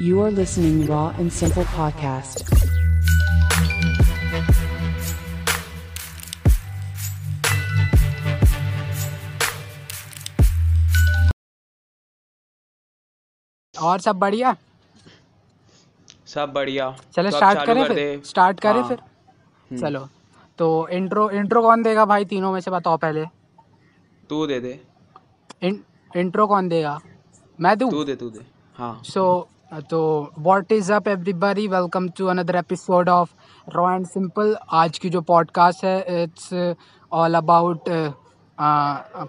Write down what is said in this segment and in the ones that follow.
You are listening Raw and Simple Podcast. और सब बढ़िया? सब बढ़िया। चलो तो स्टार्ट करें कर फिर। स्टार्ट करें हाँ, फिर। चलो। तो इंट्रो इंट्रो कौन देगा भाई तीनों में से बताओ पहले? तू दे दे। इन, इंट्रो कौन देगा? मैं दूँ? तू दे तू दे। हाँ। सो तो what is up everybody welcome to another episode of raw and simple आज की जो पॉडकास्ट है इट्स ऑल अबाउट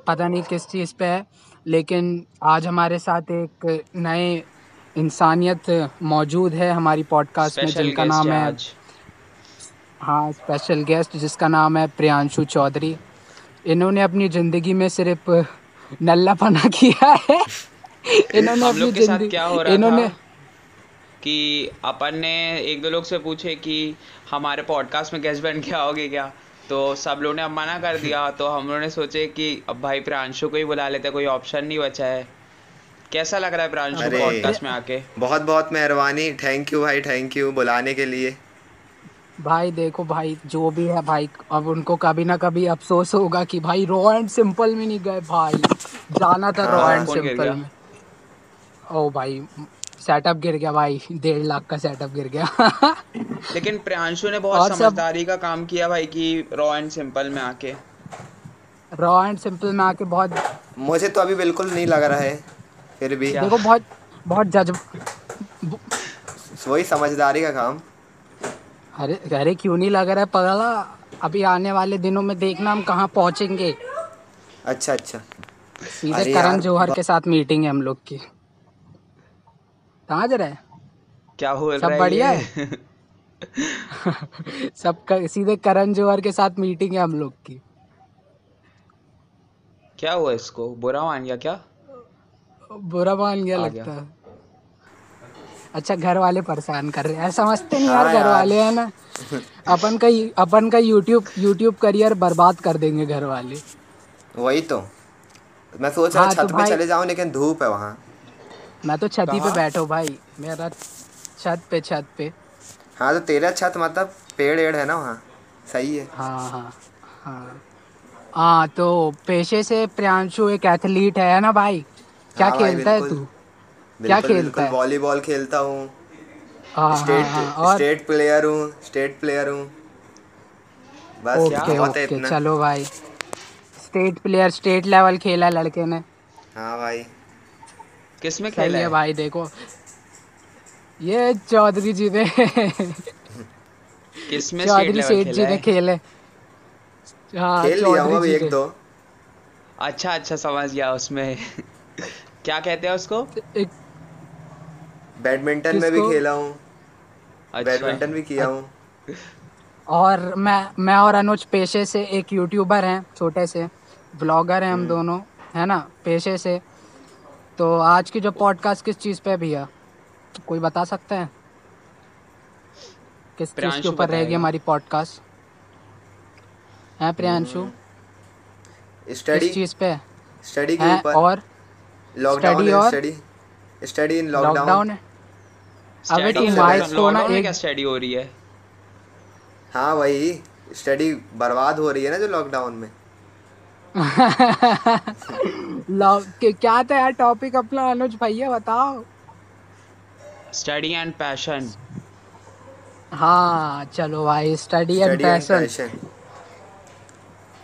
पता नहीं किस चीज़ पे है लेकिन आज हमारे साथ एक नए इंसानियत मौजूद है हमारी पॉडकास्ट में जिनका नाम है है आज। हाँ स्पेशल गेस्ट जिसका नाम है प्रियांशु चौधरी। इन्होंने अपनी ज़िंदगी में सिर्फ़ नल्ला पना किया है। इन्होंने अपनी ज़िंदगी इन्होंने कि अपन ने एक दो लोग से पूछे कि हमारे पॉडकास्ट में गेस्ट बन के आओगे क्या? तो सब लोग ने अब मना कर दिया। तो हम लोगों ने सोचे कि अब भाई प्रांशु को ही बुला लेते कोई ऑप्शन नहीं बचा है। कैसा लग रहा है प्रांशु पॉडकास्ट में आके? बहुत बहुत मेहरबानी। थैंक यू भाई थैंक यू बुलाने के लिए। भाई देखो भाई जो भी है भाई अब उनको कभी ना कभी अफसोस होगा कि भाई रॉ एंड सिंपल में नहीं गए भाई। जाना था रॉ एंड सिंपल में। ओ भाई सेटअप गिर गया भाई डेढ़ लाख का सेटअप गिर गया। लेकिन प्रियांशु ने बहुत सब- समझदारी का काम किया भाई कि रॉ एंड सिंपल में आके। रॉ एंड सिंपल में आके बहुत मुझे तो अभी बिल्कुल नहीं लग रहा है फिर भी। देखो बहुत बहुत जज वही समझदारी का काम। अरे अरे क्यों नहीं लग रहा है पगला? अभी आने वाले दिनों में देखना हम कहाँ पहुँचेंगे। अच्छा अच्छा। सीधे करण जौहर के साथ मीटिंग है हम लोग की। कहाँ जा रहे। हैं क्या हो सब रहा है बढ़िया ये? सब कर, सीधे करण जौहर के साथ मीटिंग है हम लोग की। क्या हुआ इसको? बुरा मान गया क्या? बुरा मान गया लगता गया। है। अच्छा घर वाले परेशान कर रहे हैं। समझते नहीं हाँ यार। घर वाले है ना। अपन का अपन का यूट्यूब यूट्यूब करियर बर्बाद कर देंगे घर वाले वही तो। मैं सोच रहा हाँ, छत तो पे चले जाऊँ लेकिन धूप है वहाँ। मैं तो छत ही पे? बैठा हूँ भाई। मेरा छत पे छत पे। हाँ तो तेरा छत मतलब पेड़ एड़ है ना वहाँ? सही है। हाँ हाँ हाँ। हाँ तो पेशे से प्रियांशु एक एथलीट है ना भाई? क्या हाँ भाई, खेलता है तू? क्या खेलता है? वॉलीबॉल खेलता हूँ। हाँ हाँ स्टेट हाँ स्टेट प्लेयर हूँ स्टेट प्लेयर हूँ। बस ओके ओके इतना। चलो भाई। स्टेट प्लेयर स्टेट लेवल खेला लड़के ने। हाँ भाई। किसमें खेला है है? भाई देखो। ये चौधरी जी ने किसमें चौधरी सेठ जी ने खेले। हाँ खेल लिया हूँ चौधरी जी एक दो। अच्छा अच्छा समझ गया उसमें। क्या कहते हैं उसको? एक बैडमिंटन में भी खेला हूँ। अच्छा। बैडमिंटन भी किया हूँ। और मैं मैं और अनुज पेशे से एक यूट्यूबर हैं छोटे से। ब्लॉगर हैं हम हम्म। दोनों है ना? पेशे से। तो आज की जो पॉडकास्ट किस चीज़ पे भैया? कोई बता सकते हैं? किस चीज़ के ऊपर रहेगी हमारी पॉडकास्ट है प्रियांशु? स्टडी चीज़ पे? स्टडी के ऊपर। और? लॉकडाउन और- study study in lockdown lockdown है? अबे तुम सबसे को ना एक स्टडी हो रही है। हाँ वही। स्टडी बर्बाद हो रही है ना जो लॉकडाउन में। के- क्या था यार टॉपिक अपना अनुज भैया बताओ। स्टडी एंड पैशन हाँ चलो भाई स्टडी एंड पैशन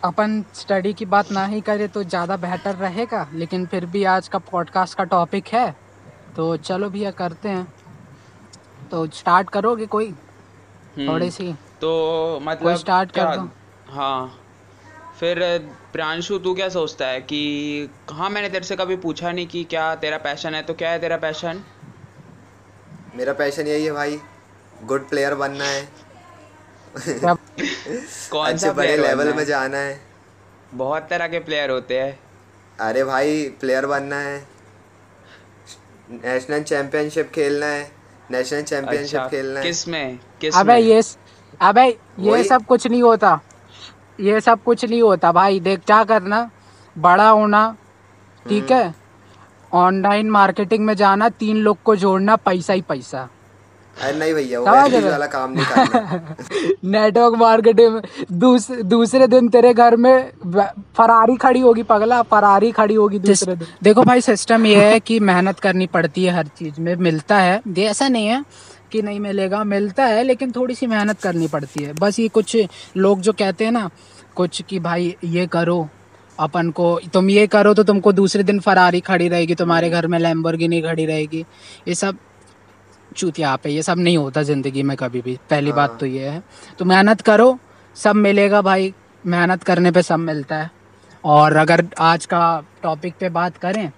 अपन स्टडी की बात ना ही करें तो ज़्यादा बेहतर रहेगा लेकिन फिर भी आज का पॉडकास्ट का टॉपिक है। तो चलो भैया करते हैं। तो स्टार्ट करोगे कोई? थोड़ी सी। तो मतलब start कर दो। हाँ। फिर प्रियांशु तू क्या सोचता है कि हाँ मैंने तेरे से कभी पूछा नहीं कि क्या तेरा पैशन है तो क्या है तेरा पैशन? मेरा पैशन यही है भाई गुड प्लेयर बनना है। कौन अच्छे सा बड़े लेवल में जाना है। बहुत तरह के प्लेयर होते हैं। अरे भाई प्लेयर बनना है। नेशनल चैंपियनशिप खेलना है नेशनल चैंपियनशिप अच्छा खेलना है। किसमें? किस अबे में? ये अबे ये सब कुछ नहीं होता। ये सब कुछ नहीं होता भाई देख क्या करना बड़ा होना ठीक है? ऑनलाइन मार्केटिंग में जाना तीन लोग को जोड़ना पैसा ही पैसा। अरे नहीं भैया वो? वाला काम नहीं करना। नेटवर्क मार्केटिंग में दूस, दूसरे दिन तेरे घर में फरारी खड़ी होगी पगला फरारी खड़ी होगी दूसरे दिन। देखो भाई सिस्टम ये है कि मेहनत करनी पड़ती है हर चीज़ में मिलता है। ऐसा नहीं है। कि नहीं मिलेगा मिलता है लेकिन थोड़ी सी मेहनत करनी पड़ती है। बस ये कुछ लोग जो कहते हैं ना कुछ कि भाई ये करो अपन को तुम ये करो तो तुमको दूसरे दिन फरारी खड़ी रहेगी तुम्हारे घर में लैम्बोर्गिनी खड़ी रहेगी। ये सब चूतिया पे ये सब नहीं होता ज़िंदगी में कभी भी। पहली बात तो ये है। तो मेहनत करो सब मिलेगा भाई। मेहनत करने पे सब मिलता है। और अगर आज का टॉपिक पे बात करें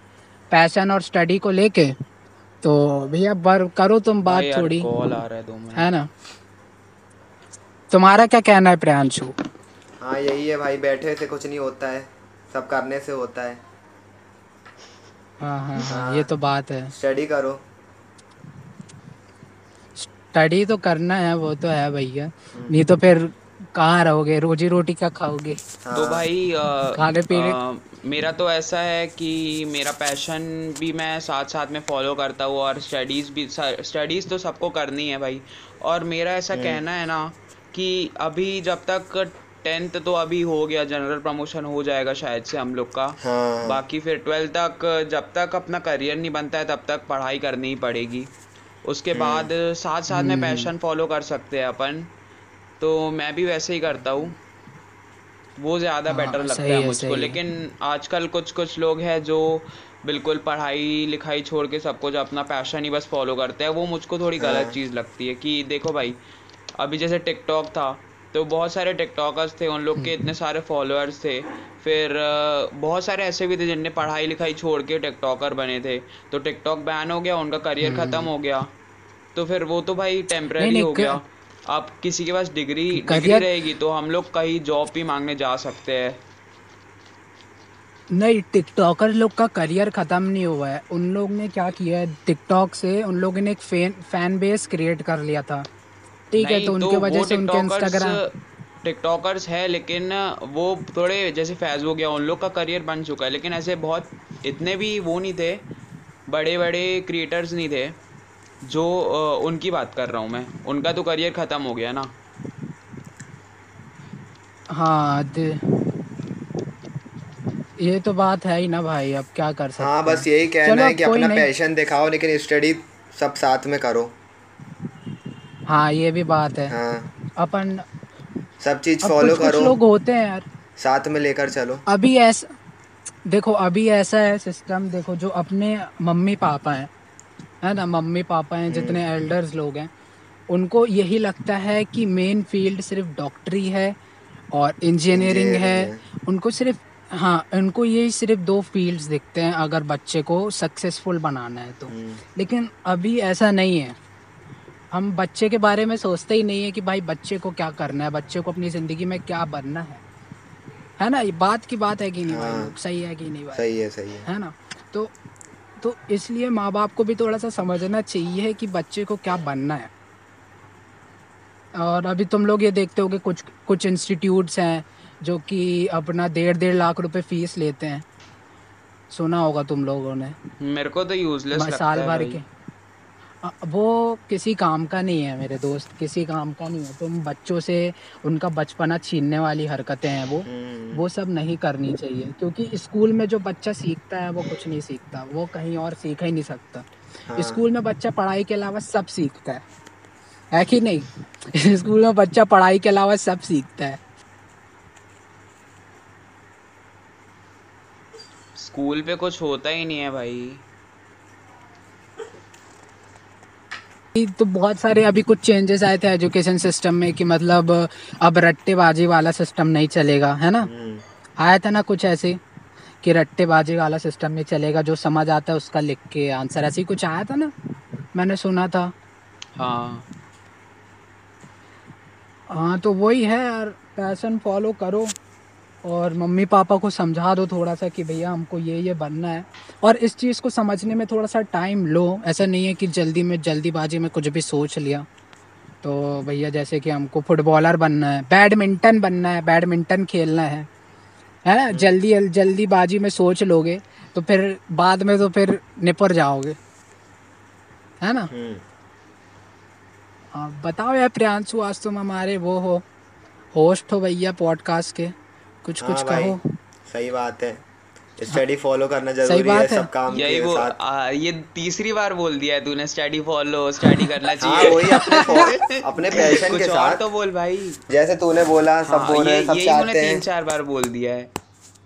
पैशन और स्टडी को लेके तो भैया बर करो तुम बात थोड़ी। कॉल आ रहा है दो मिनट। है ना? तुम्हारा क्या कहना है प्रियांशु? हाँ यही है भाई बैठे से कुछ नहीं होता है। सब करने से होता है। हाँ हाँ हाँ ये तो बात है। स्टडी करो। स्टडी तो करना है वो तो है भैया। नहीं तो फिर कहाँ रहोगे? रोजी रोटी क्या खाओगे? तो भाई अ, खाने पीने- मेरा तो ऐसा है कि मेरा पैशन भी मैं साथ साथ में फॉलो करता हूँ और स्टडीज़ भी स्टडीज़ तो सबको करनी है भाई। और मेरा ऐसा कहना है ना कि अभी जब तक टेंथ तो अभी हो गया जनरल प्रमोशन हो जाएगा शायद से हम लोग का। हाँ। बाकी फिर ट्वेल्थ तक जब तक अपना करियर नहीं बनता है तब तक पढ़ाई करनी ही पड़ेगी। उसके बाद साथ साथ में पैशन फॉलो कर सकते हैं अपन। तो मैं भी वैसे ही करता हूँ। वो ज़्यादा हाँ, बेटर लगता है मुझको। है। लेकिन आजकल कुछ कुछ लोग हैं जो बिल्कुल पढ़ाई लिखाई छोड़ के सब कुछ अपना पैशन ही बस फॉलो करते हैं। वो मुझको थोड़ी गलत हाँ। चीज़ लगती है कि देखो भाई अभी जैसे टिकटॉक था तो बहुत सारे टिकटॉकर्स थे उन लोग के इतने सारे फॉलोअर्स थे। फिर बहुत सारे ऐसे भी थे जिनने पढ़ाई लिखाई छोड़ के टिकटॉकर बने थे। तो टिकटॉक बैन हो गया उनका करियर खत्म हो गया। तो फिर वो तो भाई टेम्पररी हम्म। हो गया। अब किसी के पास डिग्री डिग्री रहेगी तो हम लोग कहीं जॉब भी मांगने जा सकते हैं। नहीं टिकटॉकर लोग का करियर ख़त्म नहीं हुआ है। उन लोग ने क्या किया है? टिकटॉक से उन लोगों ने एक फ़ैन फ़ैन बेस क्रिएट कर लिया था। ठीक है नहीं, तो उनके वजह से उनके इंस्टाग्राम टिकटॉकर्स है लेकिन वो थोड़े जैसे फैज हो गया उन लोग का करियर बन चुका है। लेकिन ऐसे बहुत इतने भी वो नहीं थे बड़े बड़े क्रिएटर्स नहीं थे। जो उनकी बात कर रहा हूँ मैं। उनका तो करियर ख़त्म हो गया ना। हाँ दे- ये तो बात है ही ना भाई अब क्या कर सकते हाँ बस यही कहना है कि अपना पैशन दिखाओ लेकिन स्टडी सब साथ में करो। हाँ ये भी बात है। हाँ। अपन सब चीज़ फॉलो कुछ कुछ करो। लोग होते हैं यार। साथ में लेकर चलो। अभी ऐसा देखो अभी ऐसा है सिस्टम देखो जो अपने मम्मी पापा हैं। है ना मम्मी पापा हैं जितने एल्डर्स लोग हैं उनको यही लगता है कि मेन फ़ील्ड सिर्फ़ डॉक्टरी है और इंजीनियरिंग है। उनको सिर्फ़ हाँ उनको यही सिर्फ़ दो फील्ड्स दिखते हैं अगर बच्चे को सक्सेसफुल बनाना है तो। हम्म, लेकिन अभी ऐसा नहीं है। हम बच्चे के बारे में सोचते ही नहीं है कि भाई बच्चे को क्या करना है बच्चे को अपनी ज़िंदगी में क्या बनना है। है ना? ये बात की बात है कि नहीं भाई हाँ। सही है कि नहीं भाई? सही है सही है। है ना? तो तो इसलिए माँ बाप को भी थोड़ा सा समझना चाहिए कि बच्चे को क्या बनना है। और अभी तुम लोग ये देखते हो कि कुछ कुछ इंस्टीट्यूट्स हैं जो कि अपना डेढ़ डेढ़ लाख रुपए फ़ीस लेते हैं। सुना होगा तुम लोगों ने। मेरे को तो यूजलेस साल भर के वो किसी काम का नहीं है मेरे दोस्त किसी काम का नहीं है। तुम बच्चों से उनका बचपना छीनने वाली हरकतें हैं वो। हम्म, वो सब नहीं करनी चाहिए क्योंकि स्कूल में जो बच्चा सीखता है वो कुछ नहीं सीखता वो कहीं और सीख ही नहीं सकता। हाँ। स्कूल में बच्चा पढ़ाई के अलावा सब सीखता है। है कि नहीं? स्कूल में बच्चा पढ़ाई के अलावा सब सीखता है। स्कूल पे कुछ होता ही नहीं है भाई। तो बहुत सारे अभी कुछ चेंजेस आए थे एजुकेशन सिस्टम में कि मतलब अब रट्टेबाजी वाला सिस्टम नहीं चलेगा है ना? हम्म, आया था ना कुछ ऐसे कि रट्टेबाजी वाला सिस्टम में चलेगा जो समझ आता है उसका लिख के आंसर ऐसे ही कुछ आया था ना? मैंने सुना था। हाँ। हाँ तो वही है यार पैशन फॉलो करो। और मम्मी पापा को समझा दो थोड़ा सा कि भैया हमको ये ये बनना है। और इस चीज़ को समझने में थोड़ा सा टाइम लो। ऐसा नहीं है कि जल्दी में जल्दीबाजी में कुछ भी सोच लिया। तो भैया जैसे कि हमको फुटबॉलर बनना है बैडमिंटन बनना है बैडमिंटन खेलना है है ना? जल्दी जल्दीबाजी में सोच लोगे तो फिर बाद में तो फिर निपर जाओगे। है ना? हम्म। हाँ बताओ यार प्रियांशु आज तुम हमारे वो हो होस्ट हो भैया पॉडकास्ट के। कुछ कुछ हाँ भाई कहो सही बात है। स्टडी फॉलो करना ज़रूरी है है। सब काम यही के वो साथ। आ, ये तीसरी बार बोल दिया है तूने स्टडी फॉलो स्टडी करना हाँ चाहिए। वही अपने अपने पैशन के साथ। तो बोल भाई। जैसे तूने बोला सब हाँ, बोल रहे हैं सब चाहते तीन चार बार बोल दिया है।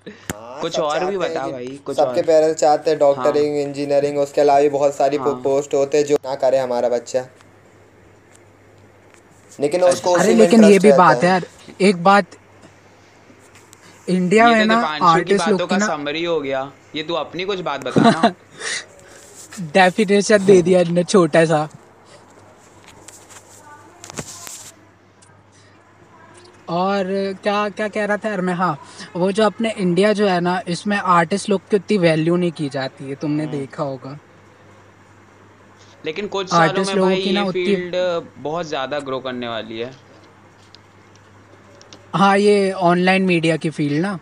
हाँ, कुछ और भी बता भाई, कुछ सबके। पेरेंट्स चाहते हैं डॉक्टरिंग इंजीनियरिंग उसके अलावा भी बहुत सारी हाँ। पोस्ट होते हैं जो ना करे हमारा बच्चा। लेकिन उसको अरे लेकिन ये भी बात है यार एक बात इंडिया में ना आर्टिस्ट लोग का समरी हो गया। ये तू अपनी कुछ बात बता डेफिनेशन दे दिया इन्होंने छोटा सा। और क्या क्या कह रहा था यार मैं हाँ वो जो अपने इंडिया जो है ना इसमें आर्टिस्ट लोग की उतनी वैल्यू नहीं की जाती है तुमने हम्म। देखा होगा। लेकिन कुछ सालों आर्टिस्ट में लोगों भाई की ना ये फ़ील्ड बहुत ज़्यादा ग्रो करने वाली है। हाँ ये ऑनलाइन मीडिया की फ़ील्ड ना।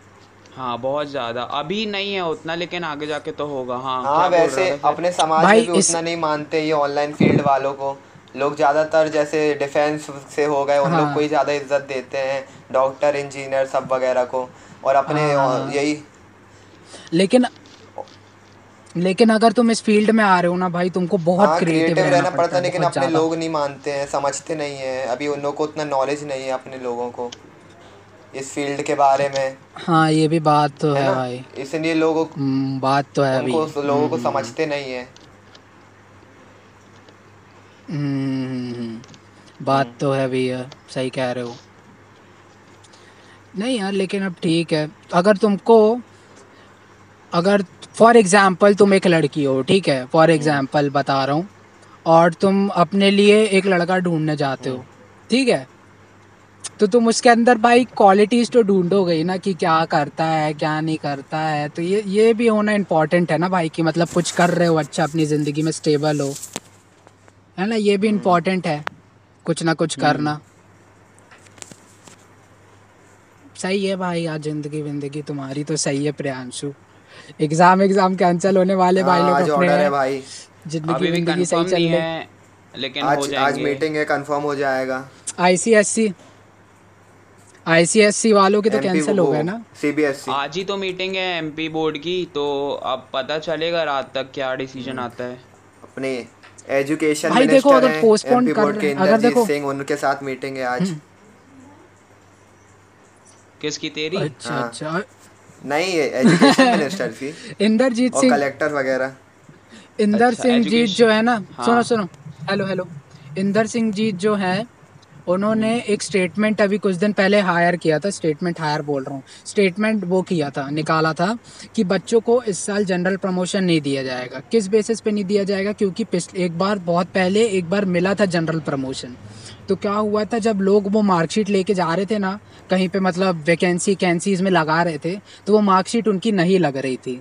हाँ बहुत ज़्यादा। अभी नहीं है उतना लेकिन आगे जाके तो होगा। हाँ हाँ वैसे? अपने समाज में भी इस- उतना नहीं मानते ये ऑनलाइन फ़ील्ड वालों को। लोग ज़्यादातर जैसे डिफेंस से हो गए उन लोग हाँ। को ही ज़्यादा इज़्ज़त देते हैं डॉक्टर इंजीनियर सब वगैरह को। और अपने हाँ। यही लेकिन लेकिन अगर तुम इस फ़ील्ड में आ रहे हो ना भाई तुमको बहुत हाँ क्रिएटिव क्रिएटिव रहना पड़ता है है, लेकिन अपने लोग नहीं मानते हैं समझते नहीं है। अभी उन लोगों को उतना नॉलेज नहीं है अपने लोगों को। इस फ़ील्ड के बारे में? हाँ ये भी बात तो है है भाई। इसलिए लोगों हम्म, बात तो है अभी लोगों को समझते नहीं है। हम्म, बात तो है भैया सही कह रहे हो। नहीं यार लेकिन अब ठीक है। अगर तुमको अगर फॉर एग्ज़ाम्पल तुम एक लड़की हो ठीक है? फॉर एग्ज़ाम्पल बता रहा हूँ। और तुम अपने लिए एक लड़का ढूँढने जाते हो ठीक है? तो तुम उसके अंदर भाई क्वालिटीज तो ढूंढोगे ही ना कि क्या करता है क्या नहीं करता है। तो ये ये भी होना इम्पोर्टेंट है ना भाई कि मतलब कुछ कर रहे हो अच्छा अपनी ज़िंदगी में स्टेबल हो। है ना? ये भी इम्पोर्टेंट है कुछ ना कुछ करना। सही है भाई आज ज़िंदगी विंदगी तुम्हारी तो सही है प्रियांशु। एग्ज़ाम एग्ज़ाम कैंसिल होने वाले भाई लोग अपने ऑर्डर है भाई। ज़िंदगी विंदगी सही चल रही है। लेकिन आज आज मीटिंग है कंफर्म हो जाएगा। आईसीएससी आईसीएससी वालों के तो कैंसिल हो गए ना? सीबीएसई आज ही तो मीटिंग है एमपी बोर्ड की तो अब पता चलेगा रात तक क्या डिसीज़न हम्म। आता है। अपने एजुकेशन भाई देखो, अगर हैं एमपी कर के रहे हैं, अगर देखो- सिंह उनके साथ मीटिंग है आज। किसकी तेरी? अच्छा हाँ। अच्छा। नहीं है एजुकेशन मिनिस्टर की। इंदरजीत सिंह कलेक्टर वगैरह। इंदर अच्छा, सिंह जीत जो है ना हाँ। सुनो। सुनो हेलो हेलो। इंदर सिंह जीत जो है उन्होंने एक स्टेटमेंट अभी कुछ दिन पहले हायर किया था स्टेटमेंट हायर बोल रहा हूँ। स्टेटमेंट वो किया था, निकाला था कि बच्चों को इस साल जनरल प्रमोशन नहीं दिया जाएगा। किस बेसिस पे नहीं दिया जाएगा? क्योंकि पिछले एक बार, बहुत पहले एक बार मिला था जनरल प्रमोशन तो क्या हुआ था, जब लोग वो मार्कशीट लेके जा रहे थे ना, कहीं पे मतलब वैकेंसी कैंसीज में लगा रहे थे तो वो मार्कशीट उनकी नहीं लग रही थी।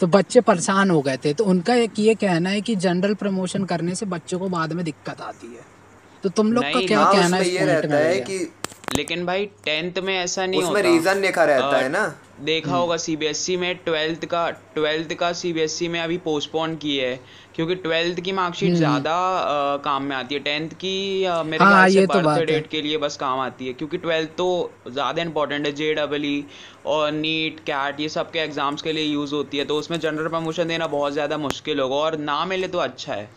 तो बच्चे परेशान हो गए थे। तो उनका एक ये कहना है कि जनरल प्रमोशन करने से बच्चों को बाद में दिक्कत आती है। तो तुम लोग का क्या हाँ कहना है ये रहता है कि लेकिन भाई टेंथ में ऐसा नहीं उसमें होता। रीजन लिखा रहता अ, है ना। देखा होगा सीबीएसई में ट्वेल्थ का ट्वेल्थ का सीबीएसई में अभी पोस्टपोन किए है क्योंकि ट्वेल्थ की मार्कशीट ज़्यादा काम में आती है। टेंथ की अ, मेरे हाँ, ख्याल से ये तो बर्थ डेट के लिए बस काम आती है क्योंकि ट्वेल्थ तो ज़्यादा इंपॉर्टेंट है। जे डबल ई और नीट कैट ये सब के एग्ज़ाम्स के लिए यूज़ होती है तो उसमें जनरल प्रमोशन देना बहुत ज़्यादा मुश्किल होगा और ना मिले तो अच्छा है।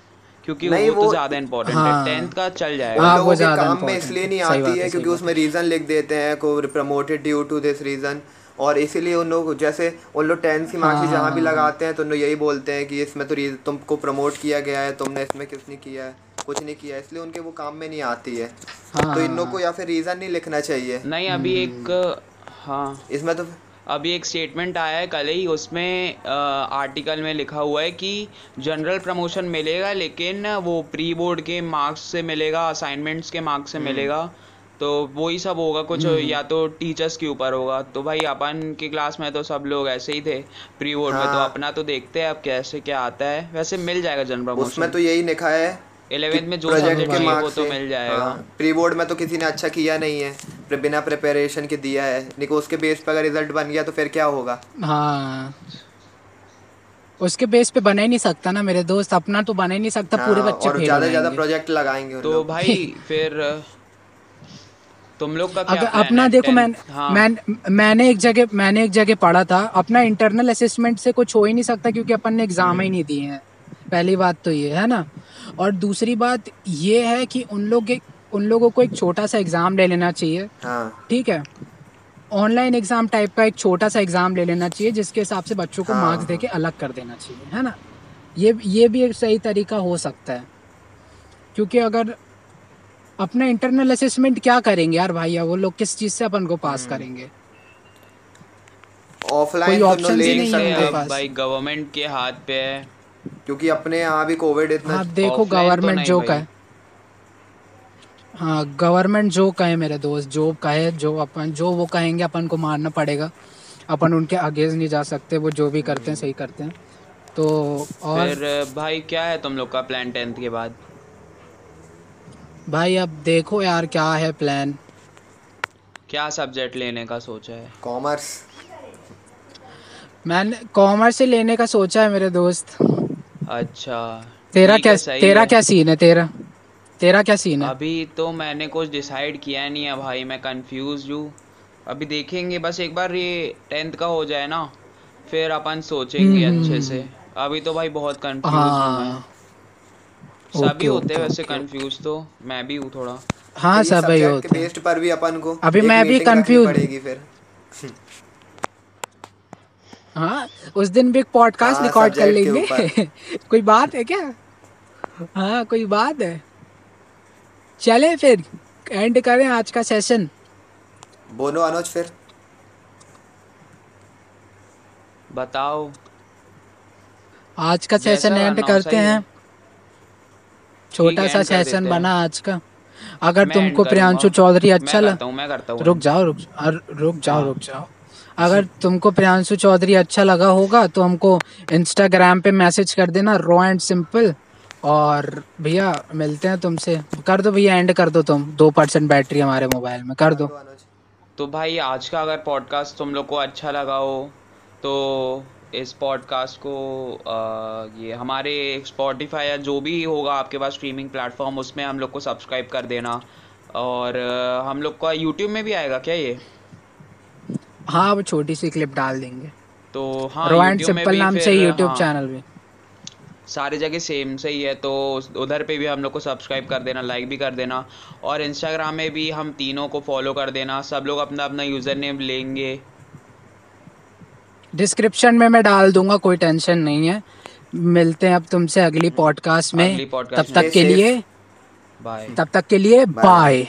क्योंकि नहीं, वो तो ज़्यादा इंपॉर्टेंट हाँ। है। टेंथ का चल जाएगा। हाँ, वो लोगों के काम में इसलिए नहीं आती है, है क्योंकि उसमें रीजन लिख देते हैं को promoted due to this reason और इसीलिए उन लोग जैसे उन लोग टेंथ की मार्कशीट जहाँ भी हाँ। लगाते हैं तो उन लोग यही बोलते हैं कि इसमें तो रीजन तुमको प्रमोट किया गया है तुमने इसमें कुछ नहीं किया है कुछ नहीं किया है। इसलिए उनके वो काम में नहीं आती है। हाँ। तो इन लोग को या फिर रीजन नहीं लिखना चाहिए। नहीं अभी हम्म। एक हाँ। इसमें तो अभी एक स्टेटमेंट आया है कल ही उसमें आर्टिकल में लिखा हुआ है कि जनरल प्रमोशन मिलेगा लेकिन वो प्री बोर्ड के मार्क्स से मिलेगा असाइनमेंट्स के मार्क्स से हम्म। मिलेगा तो वही सब होगा कुछ या तो टीचर्स के ऊपर होगा तो भाई अपन की क्लास में तो सब लोग ऐसे ही थे प्री बोर्ड में तो हाँ। अपना तो देखते हैं अब कैसे क्या आता है वैसे मिल जाएगा जनरल प्रमोशन उसमें तो यही लिखा है इलेवेंथ में जो प्रोजेक्ट के मार्क्स तो मिल जाएगा। प्री बोर्ड में तो किसी ने अच्छा किया नहीं है बिना प्रिपरेशन के दिया है। लेकिन उसके बेस पर अगर रिज़ल्ट बन गया तो फिर क्या होगा? हाँ। उसके बेस पे बना ही नहीं सकता ना मेरे दोस्त अपना तो बना ही नहीं सकता पूरे हाँ, बच्चे और ज़्यादा ज़्यादा प्रोजेक्ट लगाएँगे तो भाई फिर तुम लोग का अगर अपना है? देखो मैं हाँ। मैं मैंने एक जगह मैंने एक जगह पढ़ा था अपना इंटरनल असेसमेंट से कुछ हो ही नहीं सकता क्योंकि अपन ने एग्ज़ाम ही नहीं दिए हैं। पहली बात तो ये है ना। और दूसरी बात ये है कि उन लोग के उन लोगों को एक छोटा सा एग्ज़ाम ले लेना चाहिए। हाँ। ठीक है? ऑनलाइन एग्ज़ाम टाइप का एक छोटा सा एग्ज़ाम ले लेना चाहिए जिसके हिसाब से बच्चों को हाँ, मार्क्स देके अलग कर देना चाहिए है ना? ये ये भी एक सही तरीका हो सकता है। क्योंकि अगर अपना इंटरनल असेसमेंट क्या करेंगे? यार भैया वो लोग किस चीज़ से अपन को पास हम्म। करेंगे? ऑफलाइन तो ले ही नहीं है भाई गवर्नमेंट के हाथ पे है। क्योंकि अपने यहाँ भी कोविड इतना आप देखो तो गवर्नमेंट नहीं जो भाई। कहे हाँ गवर्नमेंट जो कहे मेरे दोस्त जो कहे जो अपन जो वो कहेंगे अपन को मानना पड़ेगा। अपन उनके अगेंस्ट नहीं जा सकते वो जो भी करते हैं सही करते हैं। तो और फिर भाई क्या है तुम लोग का प्लान टेंथ के बाद? भाई अब देखो यार क्या है प्लान क्या सब्जेक्ट लेने का सोचा है? कॉमर्स मैंने कॉमर्स से लेने का सोचा है मेरे दोस्त। अच्छा तेरा क्या है, तेरा क्या सीन है तेरा? तेरा क्या सीन है? अभी तो मैंने कुछ डिसाइड किया नहीं है भाई मैं कंफ्यूज हूँ। अभी देखेंगे बस एक बार ये टेंथ का हो जाए ना फिर अपन सोचेंगे हम्म, अच्छे हम्म, से। अभी तो भाई बहुत कंफ्यूज हूँ हाँ। सभी होते हैं वैसे। कंफ्यूज तो मैं भी हूँ थोड़ा। हाँ सब भाई होते हैं। बेस्ड पर भी अपन को अभी मैं भी confused- पड़ेगी फिर। हाँ उस दिन भी एक पॉडकास्ट हाँ, रिकॉर्ड कर लेंगे। कोई बात है क्या? हाँ कोई बात है। चले फिर एंड करें आज का सेशन बोलो अनुज फिर। बताओ। आज का सेशन एंड करते हैं। छोटा सा सेशन बना आज का। अगर तुमको प्रियांशु चौधरी अच्छा लगा करता हूँ मैं करता रुक जाओ रुक अर- रुक जाओ हाँ। रुक जाओ। अगर तुमको प्रियांशु चौधरी अच्छा लगा होगा तो हमको इंस्टाग्राम पे मैसेज कर देना रॉ एंड सिंपल और भैया मिलते हैं तुमसे। कर दो भैया एंड कर दो तुम। दो परसेंट बैटरी हमारे मोबाइल में कर दो। तो भाई आज का अगर पॉडकास्ट तुम लोग को अच्छा लगा हो तो इस पॉडकास्ट को आ, ये हमारे स्पॉटिफाई या जो भी होगा आपके पास स्ट्रीमिंग प्लेटफॉर्म उसमें हम लोग को सब्सक्राइब कर देना। और हम लोग का यूट्यूब में भी आएगा क्या ये? हाँ वो छोटी सी क्लिप डाल देंगे। तो हाँ रॉ एंड सिंपल नाम से यूट्यूब हाँ, चैनल भी। सारी जगह सेम से ही है तो उधर पे भी हम लोग को सब्सक्राइब कर देना लाइक भी कर देना। और इंस्टाग्राम में भी हम तीनों को फॉलो कर देना सब लोग अपना अपना यूज़र नेम लेंगे। डिस्क्रिप्शन में मैं डाल दूँगा कोई टेंशन नहीं है। मिलते हैं अब तुमसे अगली पॉडकास्ट में। अगली podcast तब तक के लिए बाय तब तक के लिए बाय